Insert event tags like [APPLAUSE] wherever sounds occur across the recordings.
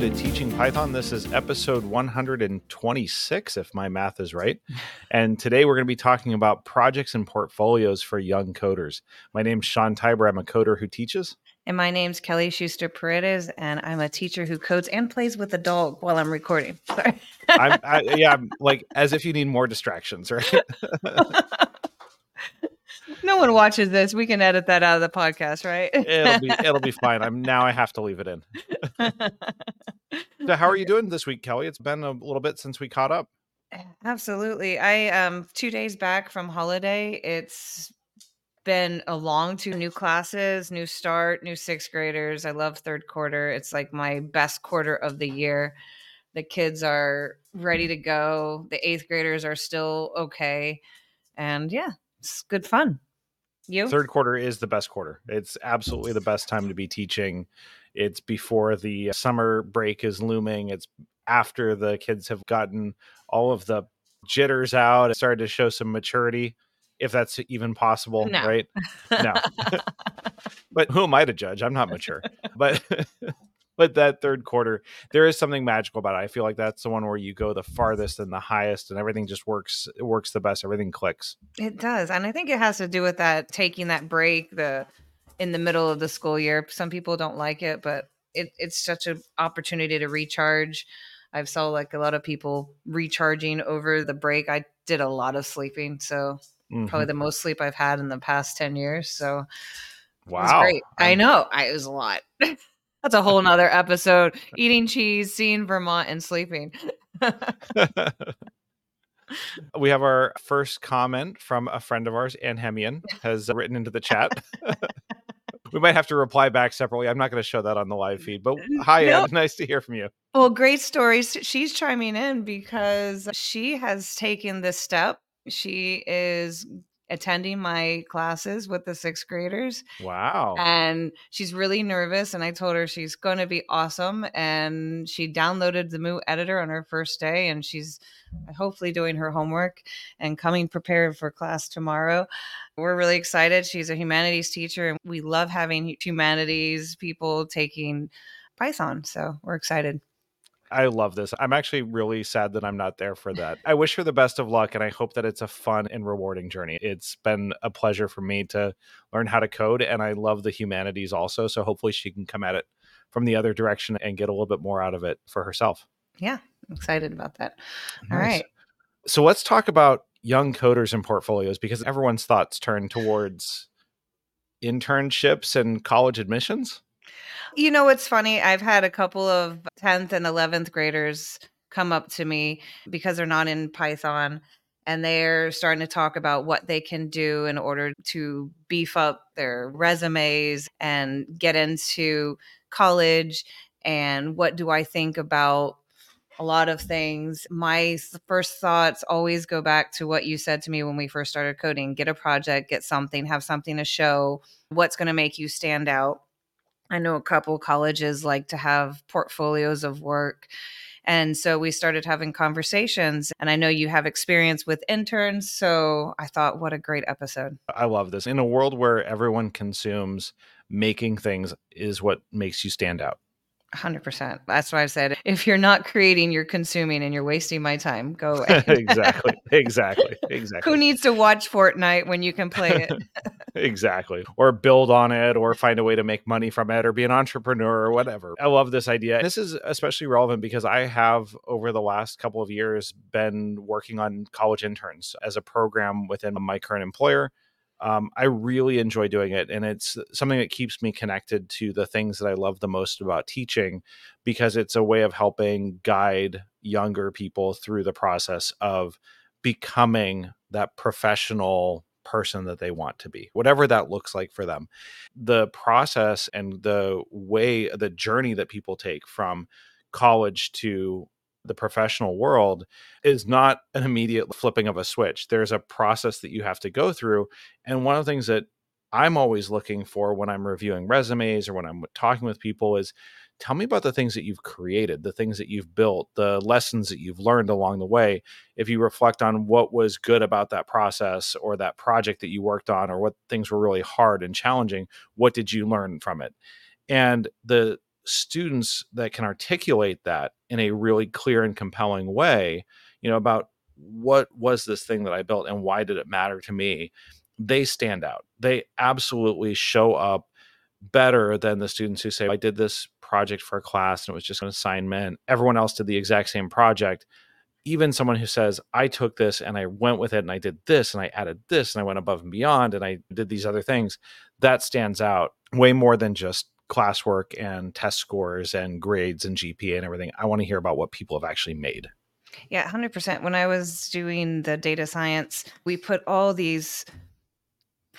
Hello and welcome to Teaching Python. This is episode 126, if my math is right. [LAUGHS] And today we're going to be talking about projects and portfolios for young coders. My name's Sean Tibor. I'm a coder who teaches. And my name's Kelly Schuster Paredes, and I'm a teacher who codes and plays with a dog while I'm recording. [LAUGHS] Sorry. I'm, I, yeah, I'm like as if you need more distractions, right? [LAUGHS] no one watches this. We can edit that out of the podcast, right? it'll be it'll be fine. I'm now I have to leave it in. So how are you [LAUGHS] doing this week, Kelly? It's been a little bit since we caught up. Absolutely. I um 2 days back from holiday. It's been a long two new classes, new start, new 6th graders. I love third quarter. It's like my best quarter of the year. The kids are ready to go. The 8th graders are still okay. And yeah, it's good fun. You? Third quarter is the best quarter. It's absolutely the best time to be teaching. It's before the uh, summer break is looming. It's after the kids have gotten all of the jitters out and started to show some maturity, if that's even possible, No. right? No. [LAUGHS] but who am I to judge? I'm not mature. But [LAUGHS] but that third quarter, there is something magical about it. I feel like that's the one where you go the farthest and the highest and everything just works it works the best. Everything clicks. It does. And I think it has to do with that taking that break the in the middle of the school year. Some people don't like it, but it, it's such an opportunity to recharge. I've saw like a lot of people recharging over the break. I did a lot of sleeping, so Mhm. probably the most sleep I've had in the past 10 years. So Wow. great. I know. I, it was a lot. [LAUGHS] That's a whole nother episode. Eating cheese, seeing Vermont, and sleeping. [LAUGHS] we have our first comment from a friend of ours, Ann Hemian, has written into the chat. [LAUGHS] we might have to reply back separately. I'm not going to show that on the live feed, but hi, No. Ann. [LAUGHS] Nice to hear from you. Well, great stories. She's chiming in because she has taken this step. She is attending my classes with the sixth graders Wow. and she's really nervous. And I told her she's going to be awesome. And she downloaded the Mu editor on her first day and she's uh, hopefully doing her homework and coming prepared for class tomorrow. We're really excited. She's a humanities teacher and we love having humanities people taking Python. So we're excited. I love this. I'm actually really sad that I'm not there for that. I wish her the best of luck and I hope that it's a fun and rewarding journey. It's been a pleasure for me to learn how to code and I love the humanities also. So hopefully she can come at it from the other direction and get a little bit more out of it for herself. Yeah, I'm excited about that. All Nice. right. So let's talk about young coders and portfolios because everyone's thoughts turn towards internships and college admissions. You know what's funny? I've had a couple of 10th and 11th graders come up to me because they're not in Python and they're starting to talk about what they can do in order to beef up their resumes and get into college and what do I think about a lot of things. My first thoughts always go back to what you said to me when we first started coding get a project, get something, have something to show, what's going to make you stand out. I know a couple colleges like to have portfolios of work. And so we started having conversations. And I know you have experience with interns. So I thought, what a great episode. I love this. In a world where everyone consumes, making things is what makes you stand out. 100%. That's why I said, if you're not creating, you're consuming and you're wasting my time. Go away. [LAUGHS] exactly. Exactly. [LAUGHS] Exactly. Who needs to watch Fortnite when you can play it? [LAUGHS] exactly. Or build on it or find a way to make money from it or be an entrepreneur or whatever. I love this idea. This is especially relevant because I have over the last couple of years been working on college interns as a program within my current employer. Um, I really enjoy doing it, and it's something that keeps me connected to the things that I love the most about teaching because it's a way of helping guide younger people through the process of becoming that professional person that they want to be, whatever that looks like for them. The process and the way, the journey that people take from college to the professional world is not [LAUGHS] an immediate flipping of a switch. There's a process that you have to go through. And one of the things that I'm always looking for when I'm reviewing resumes or when I'm talking with people is tell me about the things that you've created, the things that you've built, the lessons that you've learned along the way. If you reflect on what was good about that process or that project that you worked on or what things were really hard and challenging, what did you learn from it? And the students that can articulate that in a really clear and compelling way, you know, about what was this thing that I built and why did it matter to me, they stand out. They absolutely show up better than the students who say, I did this project for a class and it was just an assignment. Everyone else did the exact same project. Even someone who says, I took this and I went with it and I did this and I added this and I went above and beyond and I did these other things, that stands out way more than just classwork and test scores and grades and GPA and everything. I want to hear about what people have actually made. Yeah, 100%. When I was doing the data science, we put all these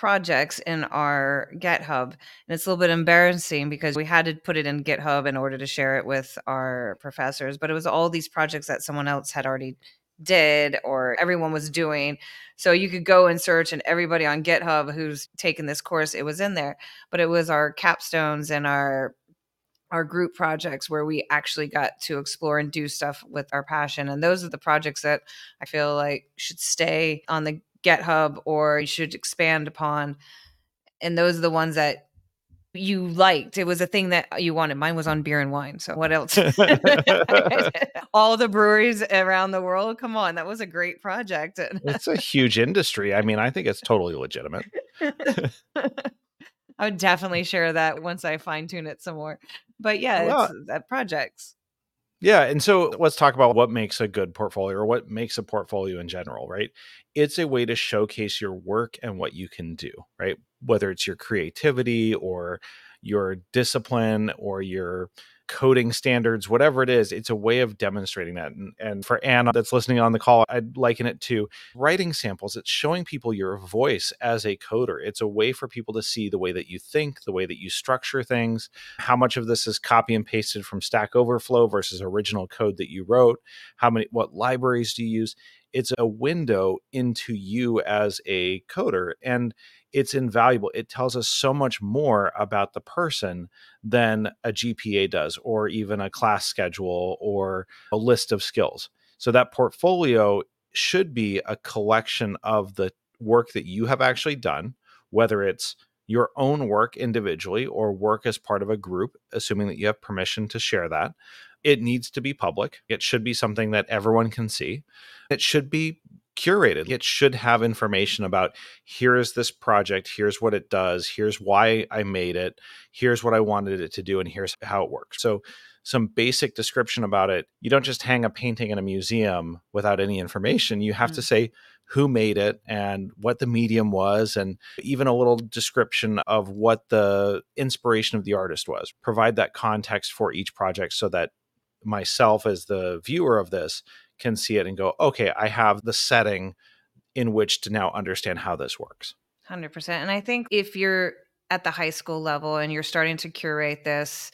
projects in our GitHub. And it's a little bit embarrassing because we had to put it in GitHub in order to share it with our professors, but it was all these projects that someone else had already did or everyone was doing. So you could go and search, and everybody on GitHub who's taken this course, it was in there. But it was our capstones and our our group projects where we actually got to explore and do stuff with our passion. And those are the projects that I feel like should stay on the GitHub or you should expand upon. And those are the ones that you liked. It was a thing that you wanted. Mine was on beer and wine. So what else? [LAUGHS] [LAUGHS] All the breweries around the world. Come on, that was a great project. it's a huge industry. I mean, I think it's totally legitimate. [LAUGHS] I would definitely share that once I fine tune it some more. But yeah, well, it's uh that projects. Yeah. And so let's talk about what makes a good portfolio or what makes a portfolio in general, right? It's a way to showcase your work and what you can do, right? Whether it's your creativity or your discipline or your coding standards, whatever it is, it's a way of demonstrating that. And, and, for Anna that's listening on the call, I'd liken it to writing samples. It's showing people your voice as a coder. It's a way for people to see the way that you think, the way that you structure things, how much of this is copy and pasted from Stack Overflow versus original code that you wrote, how many, what libraries do you use? It's a window into you as a coder. And it's invaluable. It tells us so much more about the person than a GPA does, or even a class schedule or a list of skills. So that portfolio should be a collection of the work that you have actually done, whether it's your own work individually or work as part of a group, assuming that you have permission to share that. It needs to be public. It should be something that everyone can see. It should be curated. It should have information about here is this project, here's what it does, here's why I made it, here's what I wanted it to do, and here's how it works. So, some basic description about it. You don't just hang a painting in a museum without any information. You have mm-hmm. to mm. say who made it and what the medium was, and even a little description of what the inspiration of the artist was. Provide that context for each project so that myself, as the viewer of this, can see it and go, okay, I have the setting in which to now understand how this works. 100%. And I think if you're at the high school level and you're starting to curate this,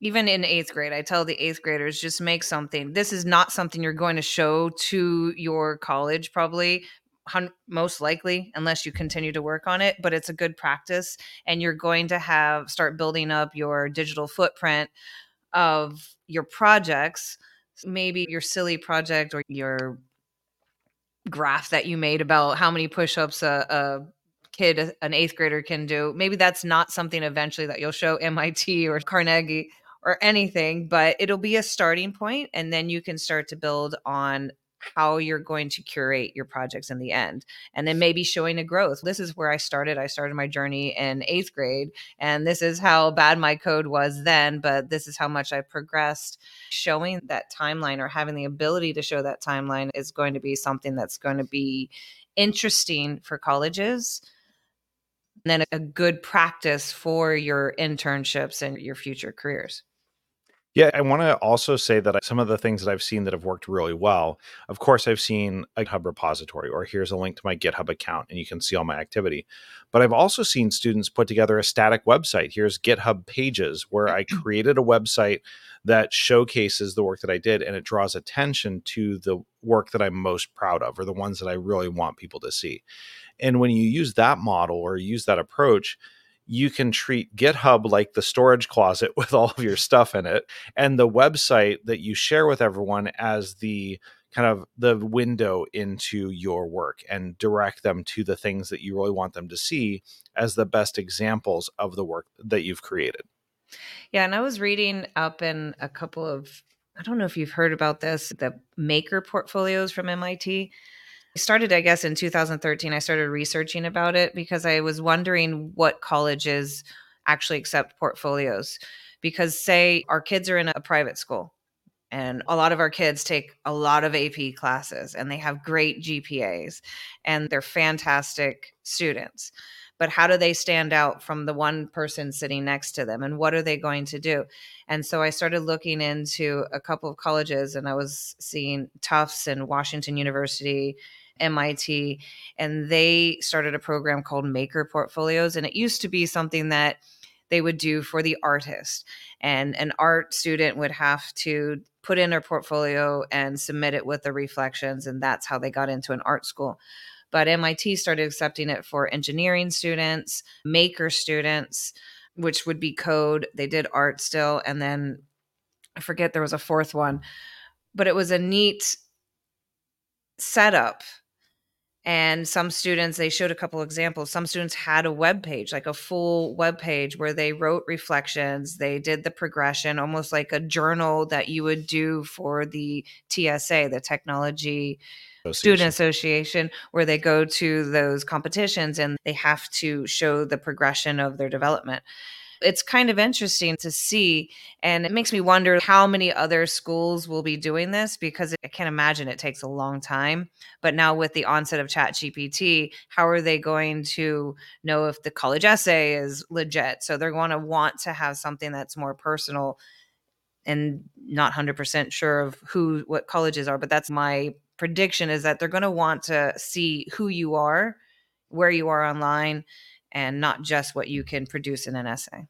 even in eighth grade, I tell the eighth graders just make something. This is not something you're going to show to your college, probably, most likely, unless you continue to work on it. But it's a good practice, and you're going to have start building up your digital footprint of your projects maybe your silly project or your graph that you made about how many push-ups a, a kid an eighth grader can do maybe that's not something eventually that you'll show [LAUGHS] mit or carnegie or anything but it'll be a starting point and then you can start to build on how you're going to curate your projects in the end and then maybe showing a growth. This is where i started. I started my journey in eighth grade and this is how bad my code was then but this is how much i progressed. Showing that timeline or having the ability to show that timeline is going to be something that's going to be interesting for colleges and then a good practice for your internships and your future careers yeah, I want to also say that uh, some of the things that I've seen that have worked really well, of course, I've seen a GitHub repository, or here's a link to my GitHub account, and you can see all my activity. But I've also seen students put together a static website. Here's GitHub pages where I mm-hmm. created a website that showcases the work that I did, and it draws attention to the work that I'm most proud of, or the ones that I really want people to see. And when you use that model or use that approach, you can treat GitHub like the storage closet [LAUGHS] with all of your stuff in it, and the website that you share with everyone as the kind of the window into your work and direct them to the things that you really want them to see as the best examples of the work that you've created. Yeah, and I was reading up in a couple of I don't know if you've heard about this, the maker portfolios from MIT. I started, I guess, in 2013. I started researching about it because I was wondering what colleges actually accept portfolios. Because, say, our kids are in a private school, and a lot of our kids take a lot of AP classes and they have great GPAs and they're fantastic students but how do they stand out from the one person sitting next to them and what are they going to do and so i started looking into a couple of colleges and i was seeing tufts and washington university mit and they started a program called maker portfolios and it used to be something that they would do for the artist and an art student would have to put in their portfolio and submit it with the reflections and that's how they got into an art school but MIT started accepting it for engineering students, maker students, which would be code. They did art still. And then I forget there was a fourth one, but it was a neat setup and some students they showed a couple examples some students had a web page like a full web page where they wrote reflections they did the progression almost like a journal that you would do for the tsa the technology Association. student association where they go to those competitions and they have to show the progression of their development it's kind of interesting to see and it makes me wonder how many other schools will be doing this because i can't imagine it takes a long time but now with the onset of chat gpt how are they going to know if the college essay is legit? So they're going to want to have something that's more personal and not 100% sure of who what colleges are but that's my prediction is that they're going to want to see who you are, where you are online, and not just what you can produce in an essay.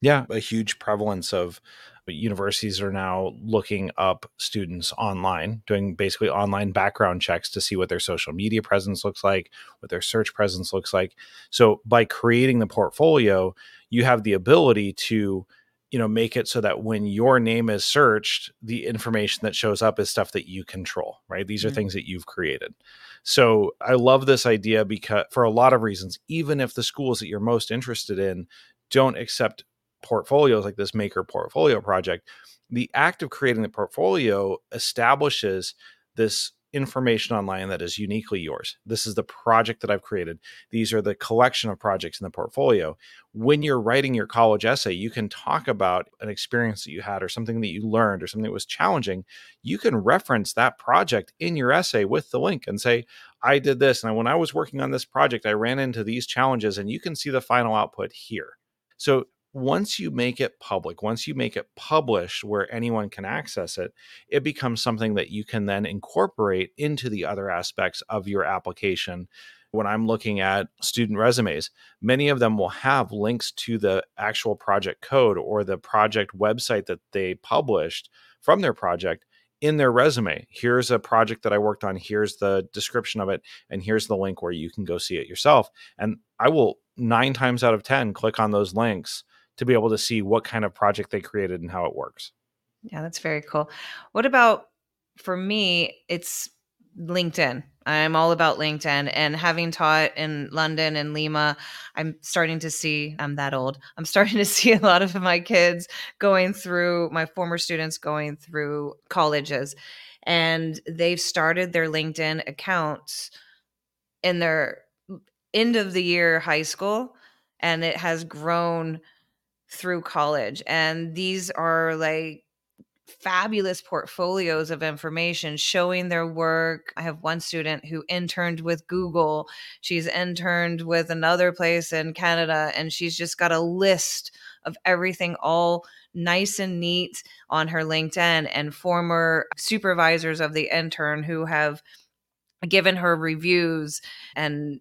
Yeah, a huge prevalence of universities are now looking up students online, doing basically online background checks to see what their social media presence looks like, what their search presence looks like. So by creating the portfolio, you have the ability to you know make it so that when your name is searched the information that shows up is stuff that you control right these are mm-hmm. things that you've created so i love this idea because for a lot of reasons even if the schools that you're most interested in don't accept portfolios like this maker portfolio project the act of creating the portfolio establishes this information online that is uniquely yours. This is the project that I've created. These are the collection of projects in the portfolio. When you're writing your college essay, you can talk about an experience that you had or something that you learned or something that was challenging. You can reference that project in your essay with the link and say, I did this. And when I was working on this project, I ran into these challenges, and you can see the final output here. So once you make it public, once you make it published where anyone can access it, it becomes something that you can then incorporate into the other aspects of your application. When I'm looking at student resumes, many of them will have links to the actual project code or the project website that they published from their project in their resume. Here's a project that I worked on, here's the description of it, and here's the link where you can go see it yourself. And I will nine times out of 10 click on those links to be able to see what kind of project they created and how it works. Yeah, that's very cool. What about for me? It's LinkedIn. I'm all about LinkedIn and having taught in London and Lima, I'm starting to see, I'm that old. [LAUGHS] I'm starting to see a lot of my kids going through, my former students going through colleges, and they've started their LinkedIn accounts in their end of the year high school, and it has grown through college. And these are like fabulous portfolios of information showing their work. I have one student who interned with Google. She's interned with another place in Canada, and she's just got a list of everything all nice and neat on her LinkedIn and former supervisors of the intern who have given her reviews and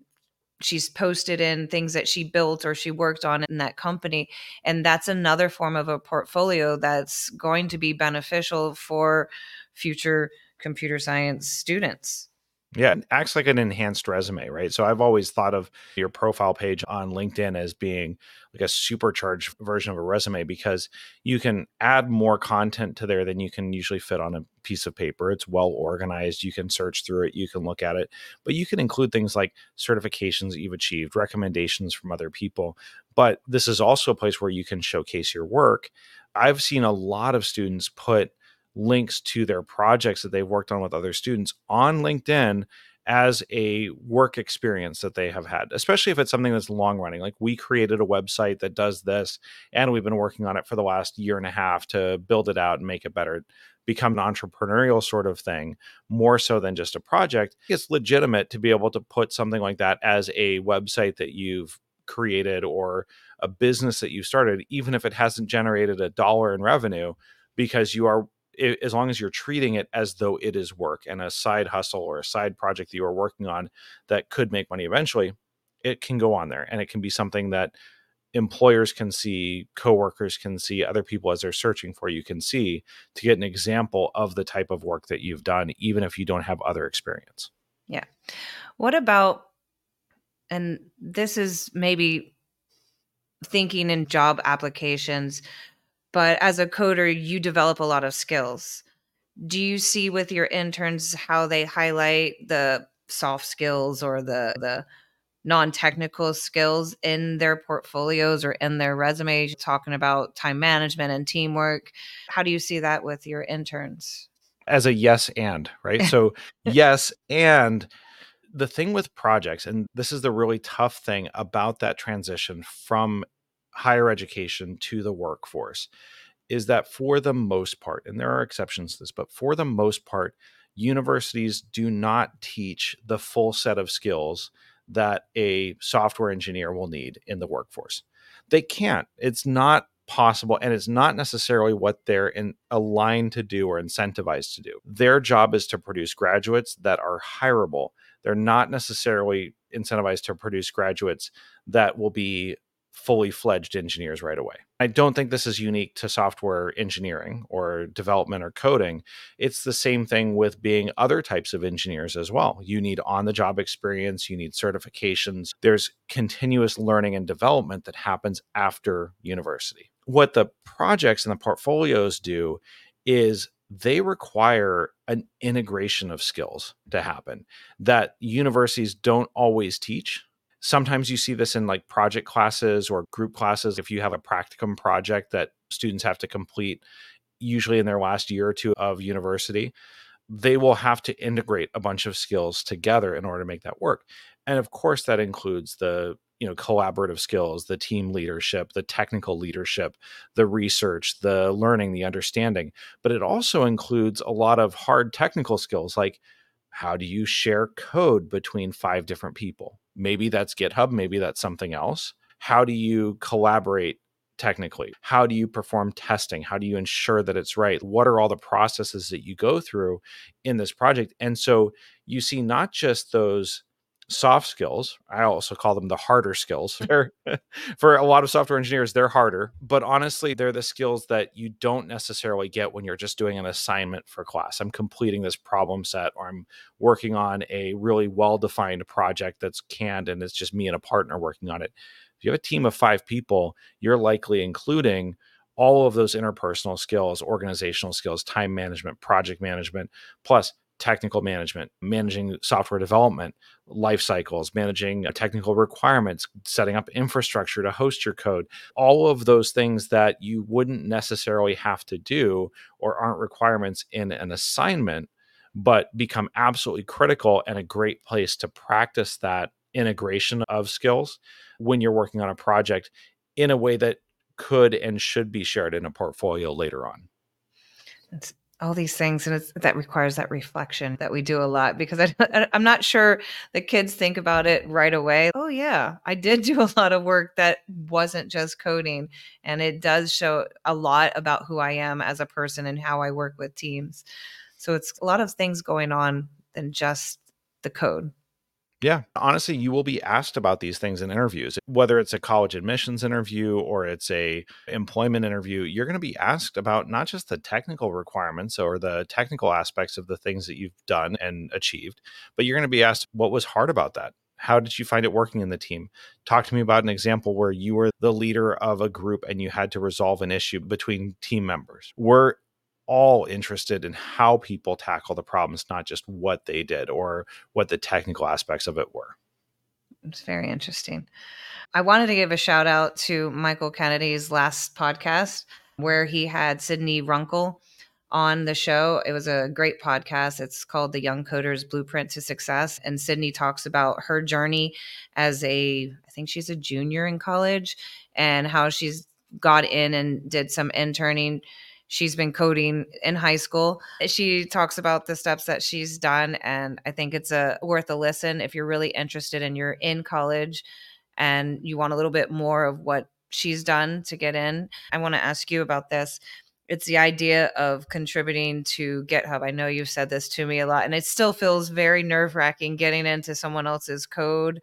she's posted in things that she built or she worked on in that company and that's another form of a portfolio that's going to be beneficial for future computer science students Yeah, it acts like an enhanced resume, right? So I've always thought of your profile page on LinkedIn as being like a supercharged version of a resume because you can add more content to there than you can usually fit on a piece of paper. It's well organized. You can search through it, you can look at it, but you can include things like certifications you've achieved, recommendations from other people. But this is also a place where you can showcase your work. I've seen a lot of students put links to their projects that they've worked on with other students on LinkedIn as a work experience that they have had, especially if it's something that's long running. Like we created a website that does this, and we've been working on it for the last year and a half to build it out and make it better, become an entrepreneurial sort of thing, more so than just a project. It's legitimate to be able to put something like that as a website that you've created or a business that you started, even if it hasn't generated a dollar in revenue, because you are as long as you're treating it as though it is work and a side hustle or a side project that you are working on that could make money eventually, it can go on there and it can be something that employers can see, coworkers can see, other people as they're searching for you can see to get an example of the type of work that you've done, even if you don't have other experience. Yeah. What about, and this is maybe thinking in job applications but as a coder you develop a lot of skills. Do you see with your interns how they highlight the soft skills or the the non-technical skills in their portfolios or in their resumes? Talking about time management and teamwork. How do you see that with your interns? As a yes and right? So [LAUGHS] yes and the thing with projects and this is the really tough thing about that transition from higher education to the workforce is that for the most part, and there are exceptions to this, but for the most part, universities do not teach the full set of skills that a software engineer will need in the workforce. They can't. It's not possible and it's not necessarily what they're in, aligned to do or incentivized to do. Their job is to produce graduates that are hireable. They're not necessarily incentivized to produce graduates that will be fully fledged engineers right away. I don't think this is unique to software engineering or development or coding. It's the same thing with being other types of engineers as well. You need on the job experience, you need certifications. There's continuous learning and development that happens after university. What the projects and the portfolios do is they require an integration of skills to happen that universities don't always teach Sometimes you see this in like project classes or group classes. If you have a practicum project that students have to complete, usually in their last year or two of university, they will have to integrate a bunch of skills together in order to make that work. And of course, that includes the you know collaborative skills the team leadership the technical leadership the research the learning the understanding but it also includes a lot of hard technical skills like how do you share code between five different people Maybe that's GitHub, maybe that's something else. How do you collaborate technically? How do you perform testing? How do you ensure that it's right? What are all the processes that you go through in this project? And so you see not just those soft skills. I also call them the harder skills. [LAUGHS] for a lot of software engineers, they're harder, but honestly, they're the skills that you don't necessarily get when you're just doing an assignment for class. I'm completing this problem set or I'm working on a really well defined project that's canned and it's just me and a partner working on it. If you have a team of five people, you're likely including all of those interpersonal skills, organizational skills, time management, project management, plus technical management, managing software development, life cycles, managing uh, technical requirements, setting up infrastructure to host your code, all of those things that you wouldn't necessarily have to do or aren't requirements in an assignment, but become absolutely critical and a great place to practice that integration of skills when you're working on a project in a way that could and should be shared in a portfolio later on. That's all these things and it's that requires that reflection that we do a lot because [LAUGHS] I, i'm not sure the kids think about it right away. Oh yeah i did do a lot of work that wasn't just coding and it does show a lot about who i am as a person and how i work with teams. So it's a lot of things going on than just the code Yeah. Honestly, you will be asked about these things in interviews. Whether it's a college admissions interview or it's a employment interview, you're going to be asked about not just the technical requirements or the technical aspects of the things that you've done and achieved, but you're going to be asked what was hard about that? How did you find it working in the team? Talk to me about an example where you were the leader of a group and you had to resolve an issue between team members. We're all interested in how people tackle the problems, not just what they did or what the technical aspects of it were. It's very interesting. I wanted to give a shout out to Michael Kennedy's last podcast where he had Sydney Runkle on the show. It was a great podcast. It's called The Young Coder's Blueprint to Success. And Sydney talks about her journey as a, I think she's a junior in college, and how she's got in and did some interning. She's been coding in high school. She talks about the steps that she's done, and I think it's a worth a listen if you're really interested and you're in college and you want a little bit more of what she's done to get in. I want to ask you about this it's the idea of contributing to GitHub. I know you've said this to me a lot, and it still feels very nerve wracking getting into someone else's code.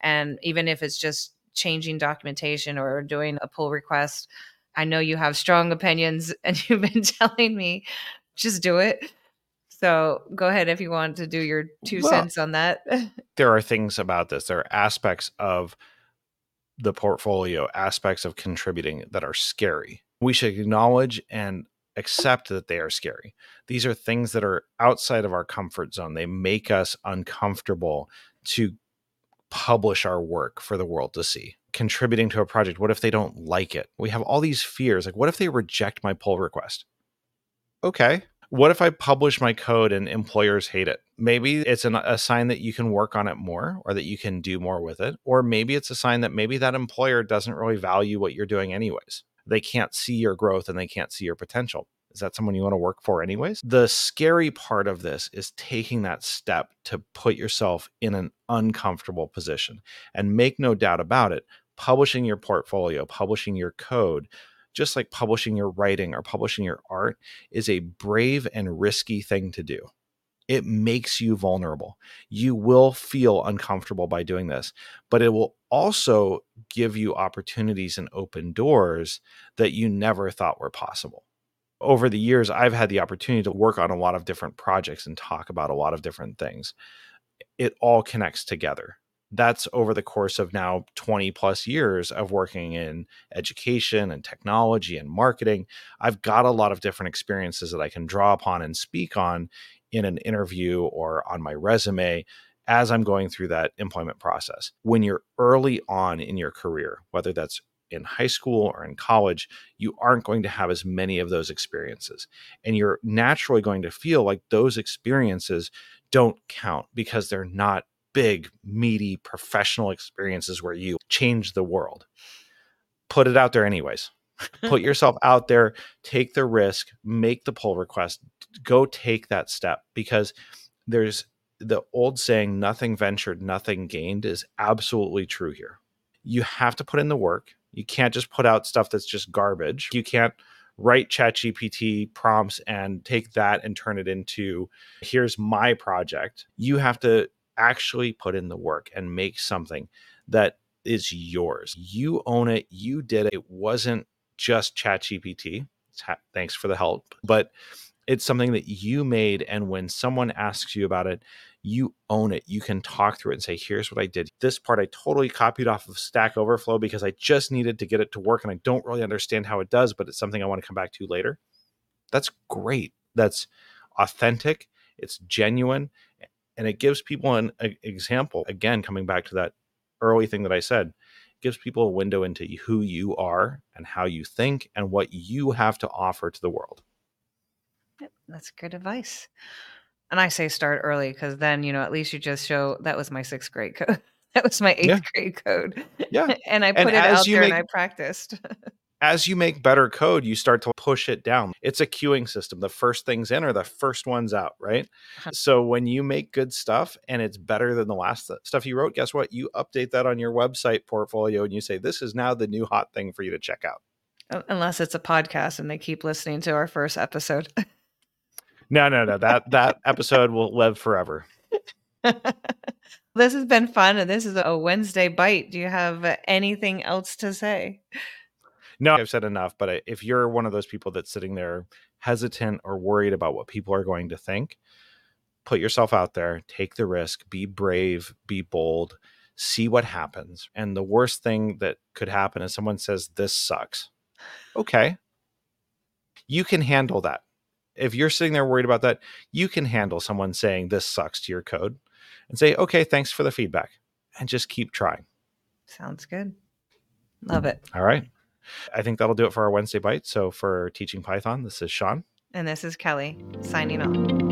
And even if it's just changing documentation or doing a pull request, I know you have strong opinions [LAUGHS] and you've been telling me just do it. So go ahead if you want to do your two well, cents on that. [LAUGHS] there are things about this, there are aspects of the portfolio, aspects of contributing that are scary we should acknowledge and accept that they are scary. These are things that are outside of our comfort zone. They make us uncomfortable to publish our work for the world to see. Contributing to a project, what if they don't like it? We have all these fears. Like, what if they reject my pull request? Okay. What if I publish my code and employers hate it? Maybe it's an, a sign that you can work on it more or that you can do more with it. Or maybe it's a sign that maybe that employer doesn't really value what you're doing, anyways they can't see your growth and they can't see your potential. Is that someone you want to work for, anyways? The scary part of this is taking that step to put yourself in an uncomfortable position. And make no doubt about it, publishing your portfolio, publishing your code, just like publishing your writing or publishing your art, is a brave and risky thing to do it makes you vulnerable. You will feel uncomfortable by doing this, but it will also give you opportunities and open doors that you never thought were possible. Over the years, I've had the opportunity to work on a lot of different projects and talk about a lot of different things. It all connects together. That's over the course of now 20 plus years of working in education and technology and marketing. I've got a lot of different experiences that I can draw upon and speak on in an interview or on my resume as I'm going through that employment process. When you're early on in your career, whether that's in high school or in college, you aren't going to have as many of those experiences. And you're naturally going to feel like those experiences don't count because they're not big, meaty, professional experiences where you change the world. Put it out there, anyways. Put [LAUGHS] yourself out there, take the risk, make the pull request, go take that step because there's the old saying, nothing ventured, nothing gained is absolutely true here. You have to put in the work. You can't just put out stuff that's just garbage. You can't write ChatGPT prompts and take that and turn it into here's my project. You have to actually put in the work and make something that is yours. You own it. You did it. It wasn't just ChatGPT. Thanks for the help. But it's something that you made. And when someone asks you about it, you own it. You can talk through it and say, here's what I did. This part I totally copied off of Stack Overflow because I just needed to get it to work and I don't really understand how it does, but it's something I want to come back to later. That's great. That's authentic. It's genuine. And it gives people an a, example. Again, coming back to that early thing that I said, gives people a window into who you are and how you think and what you have to offer to the world. Yep, that's good advice. And I say start early because then, you know, at least you just show that was my sixth grade code. [LAUGHS] that was my eighth yeah. grade code. Yeah. [LAUGHS] and I put and it out there make, and I practiced. [LAUGHS] as you make better code, you start to push it down. It's a queuing system. The first things in are the first ones out, right? Uh-huh. So when you make good stuff and it's better than the last stuff you wrote, guess what? You update that on your website portfolio and you say, this is now the new hot thing for you to check out. Unless it's a podcast and they keep listening to our first episode. [LAUGHS] no, no, no. That that episode will live forever. [LAUGHS] This has been fun, and this is a Wednesday bite. Do you have anything else to say? No, I've said enough. But if you're one of those people that's sitting there hesitant or worried about what people are going to think, put yourself out there, take the risk, be brave, be bold, see what happens. And the worst thing that could happen is someone says, This sucks. Okay. You can handle that. If you're sitting there worried about that, you can handle someone saying, This sucks to your code and say, Okay, thanks for the feedback. And just keep trying. Sounds good. Hmm. Love it. All right. I think that'll do it for our Wednesday bite. So for teaching Python, this is Sean. And this is Kelly signing off.